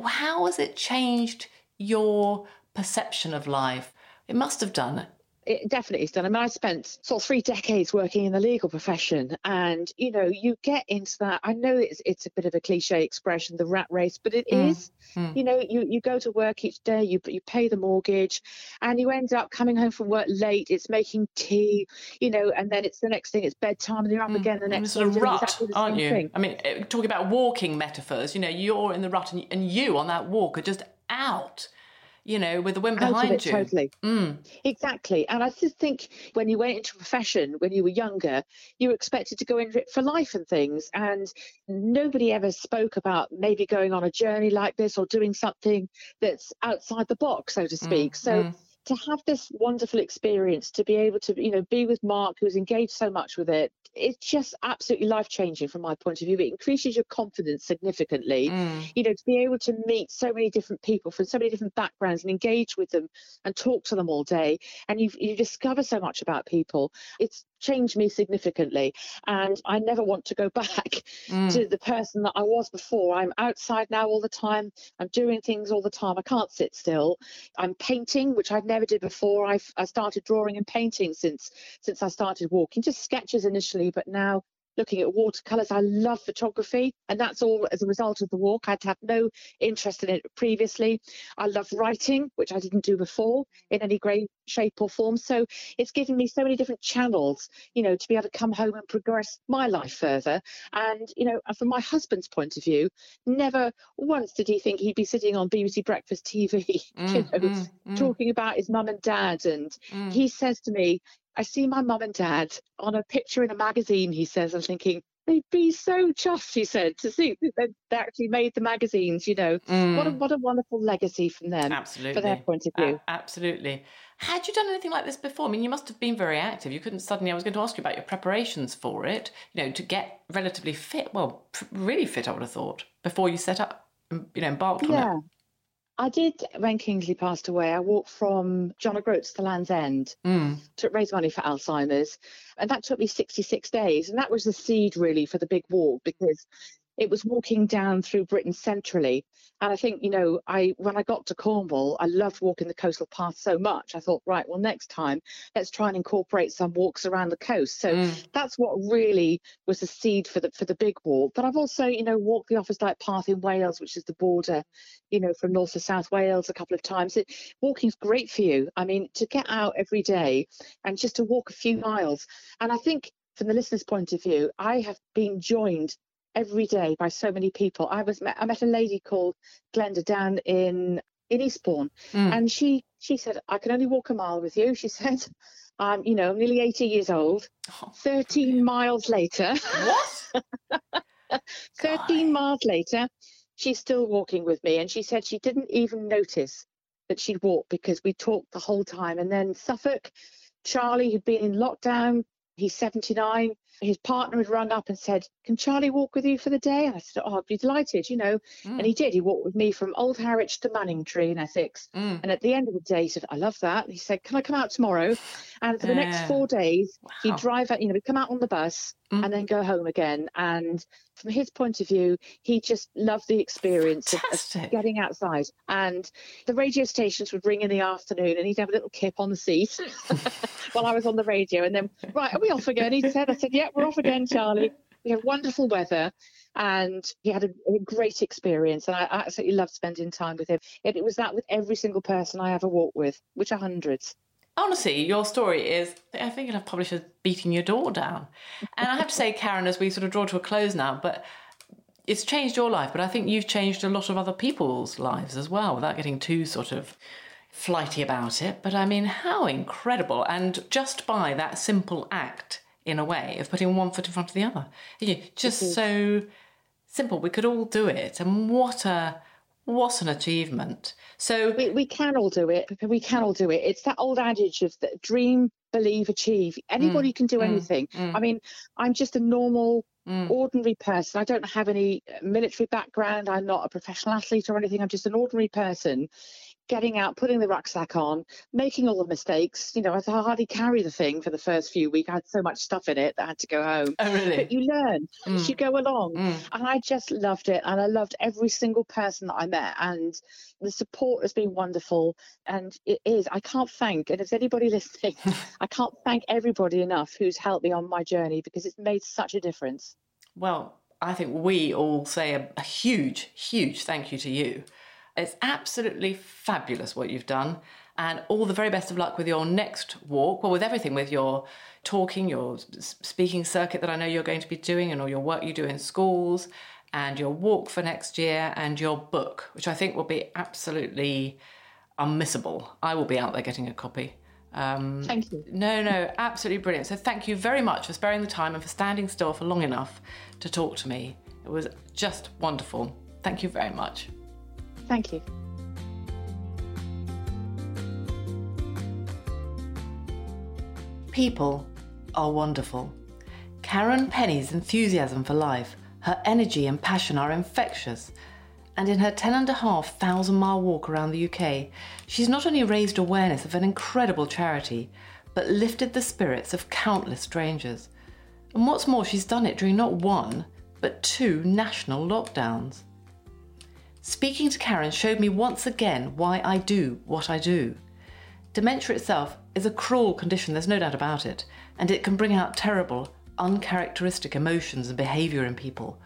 A: How has it changed your perception of life? It must have done
B: it definitely is done. I mean, I spent sort of three decades working in the legal profession, and you know, you get into that. I know it's it's a bit of a cliche expression, the rat race, but it mm. is. Mm. You know, you you go to work each day, you you pay the mortgage, and you end up coming home from work late. It's making tea, you know, and then it's the next thing, it's bedtime, and you're up mm. again the next.
A: Sort of rut, exactly aren't you? Thing. I mean, eh, talking about walking metaphors, you know, you're in the rut, and, and you on that walk are just out you know, with the wind behind it,
B: you. Totally. Mm. Exactly. And I just think when you went into a profession when you were younger, you were expected to go into it for life and things. And nobody ever spoke about maybe going on a journey like this or doing something that's outside the box, so to speak. Mm. So mm to have this wonderful experience, to be able to, you know, be with Mark, who's engaged so much with it, it's just absolutely life changing from my point of view. It increases your confidence significantly. Mm. You know, to be able to meet so many different people from so many different backgrounds and engage with them and talk to them all day, and you you discover so much about people. It's changed me significantly and I never want to go back mm. to the person that I was before. I'm outside now all the time. I'm doing things all the time. I can't sit still. I'm painting, which I've never did before. I've I started drawing and painting since since I started walking, just sketches initially, but now looking at watercolors. I love photography, and that's all as a result of the walk. I'd had no interest in it previously. I love writing, which I didn't do before in any great shape or form. So it's given me so many different channels, you know, to be able to come home and progress my life further. And, you know, from my husband's point of view, never once did he think he'd be sitting on BBC Breakfast TV, mm, you know, mm, mm. talking about his mum and dad. And mm. he says to me, I see my mum and dad on a picture in a magazine, he says. I'm thinking, they'd be so chuffed, he said, to see that they actually made the magazines, you know. Mm. What, a, what a wonderful legacy from them.
A: Absolutely.
B: For their point of view.
A: absolutely. Had you done anything like this before? I mean, you must have been very active. You couldn't suddenly, I was going to ask you about your preparations for it, you know, to get relatively fit, well, really fit, I would have thought, before you set up, you know, embarked
B: yeah.
A: on it.
B: I did when Kingsley passed away. I walked from John O'Groats to Land's End mm. to raise money for Alzheimer's. And that took me 66 days. And that was the seed really for the big walk because it was walking down through Britain centrally. And I think, you know, I when I got to Cornwall, I loved walking the coastal path so much. I thought, right, well, next time let's try and incorporate some walks around the coast. So mm. that's what really was the seed for the for the big walk. But I've also, you know, walked the Offa's Dyke Path in Wales, which is the border, you know, from North to South Wales a couple of times. It, walking's great for you. I mean, to get out every day and just to walk a few miles. And I think from the listener's point of view, I have been joined every day by so many people. I was I met a lady called Glenda down in in Eastbourne, mm. and she she said I can only walk a mile with you. She said. I'm, you know, I'm nearly 80 years old. Oh, 13 miles later.
A: What?
B: 13 miles later, she's still walking with me. And she said she didn't even notice that she'd walk because we talked the whole time. And then Suffolk, Charlie, who'd been in lockdown, he's 79, his partner had rung up and said, Can Charlie walk with you for the day? And I said, Oh, I'd be delighted, you know. Mm. And he did. He walked with me from Old Harwich to Manningtree in Essex. Mm. And at the end of the day, he said, I love that. He said, Can I come out tomorrow? And for the next four days, wow. he'd drive out, you know, we'd come out on the bus mm. and then go home again. And from his point of view, he just loved the experience of, of, getting outside. And the radio stations would ring in the afternoon and he'd have a little kip on the seat while I was on the radio. And then, right, are we off again? He said, I said, yeah, we're off again, Charlie. We had wonderful weather and he had a, a great experience. And I, I, absolutely loved spending time with him. It, it was that with every single person I ever walked with, which are hundreds
A: honestly, your story is, I think you'll have publishers beating your door down. And I have to say, Karen, as we sort of draw to a close now, but it's changed your life, but I think you've changed a lot of other people's lives as well without getting too sort of flighty about it. But I mean, how incredible. And just by that simple act, in a way, of putting one foot in front of the other. Just so simple. We could all do it. And what a what an achievement. So
B: we, we can all do it. We can all do it. It's that old adage of the dream, believe, achieve. Anybody mm, can do mm, anything. Mm. I mean, I'm just a normal, mm. ordinary person. I don't have any military background. I'm not a professional athlete or anything. I'm just an ordinary person getting out, putting the rucksack on, making all the mistakes. You know, I hardly carry the thing for the first few weeks. I had so much stuff in it that I had to go home.
A: Oh, really?
B: But you learn mm. as you go along. Mm. And I just loved it. And I loved every single person that I met. And the support has been wonderful. And it is, I can't thank, and if anybody listening, I can't thank everybody enough who's helped me on my journey because it's made such a difference.
A: Well, I think we all say a, a huge, huge thank you to you it's absolutely fabulous what you've done. And all the very best of luck with your next walk, well, with everything, with your talking, your speaking circuit that I know you're going to be doing, and all your work you do in schools, and your walk for next year, and your book, which I think will be absolutely unmissable. I will be out there getting a copy.
B: Um, thank you.
A: No, no, absolutely brilliant. So thank you very much for sparing the time and for standing still for long enough to talk to me. It was just wonderful. Thank you very much.
B: Thank you.
A: People are wonderful. Karen Penny's enthusiasm for life, her energy and passion are infectious. And in her 10,500 mile walk around the UK, she's not only raised awareness of an incredible charity, but lifted the spirits of countless strangers. And what's more, she's done it during not one, but two national lockdowns. Speaking to Karen showed me once again why I do what I do. Dementia itself is a cruel condition, there's no doubt about it, and it can bring out terrible, uncharacteristic emotions and behaviour in people,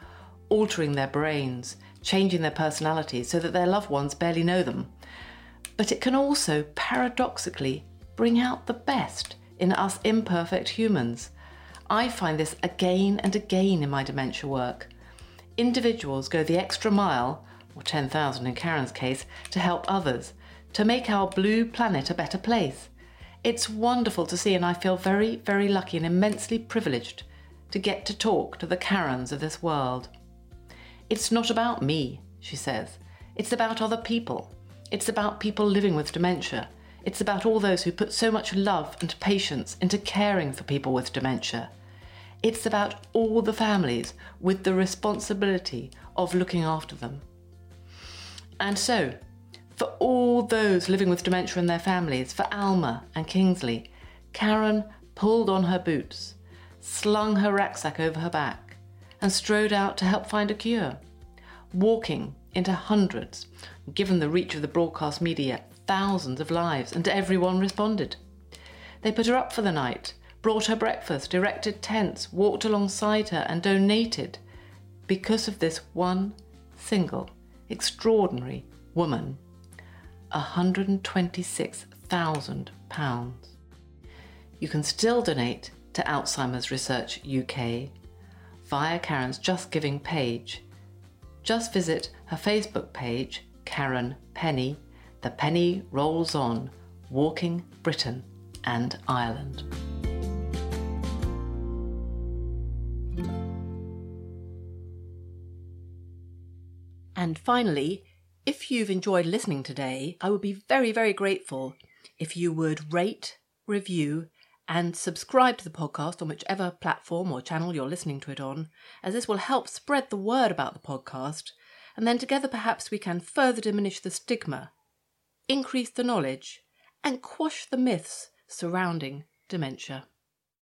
A: altering their brains, changing their personalities so that their loved ones barely know them. But it can also, paradoxically, bring out the best in us imperfect humans. I find this again and again in my dementia work. Individuals go the extra mile or 10,000 in Karen's case, to help others, to make our blue planet a better place. It's wonderful to see, and I feel very, very lucky and immensely privileged to get to talk to the Karens of this world. It's not about me, she says. It's about other people. It's about people living with dementia. It's about all those who put so much love and patience into caring for people with dementia. It's about all the families with the responsibility of looking after them. And so, for all those living with dementia and their families, for Alma and Kingsley, Karen pulled on her boots, slung her rucksack over her back, and strode out to help find a cure. Walking into hundreds, given the reach of the broadcast media, thousands of lives, and everyone responded. They put her up for the night, brought her breakfast, erected tents, walked alongside her, and donated because of this one single extraordinary woman £126,000. You can still donate to Alzheimer's Research UK via Karen's Just Giving page. Just visit her Facebook page, Karen Penny. The penny rolls on, walking Britain and Ireland. And finally, If you've enjoyed listening today, I would be very, very grateful if you would rate, review, and subscribe to the podcast on whichever platform or channel you're listening to it on, as this will help spread the word about the podcast, and then together perhaps we can further diminish the stigma, increase the knowledge, and quash the myths surrounding dementia.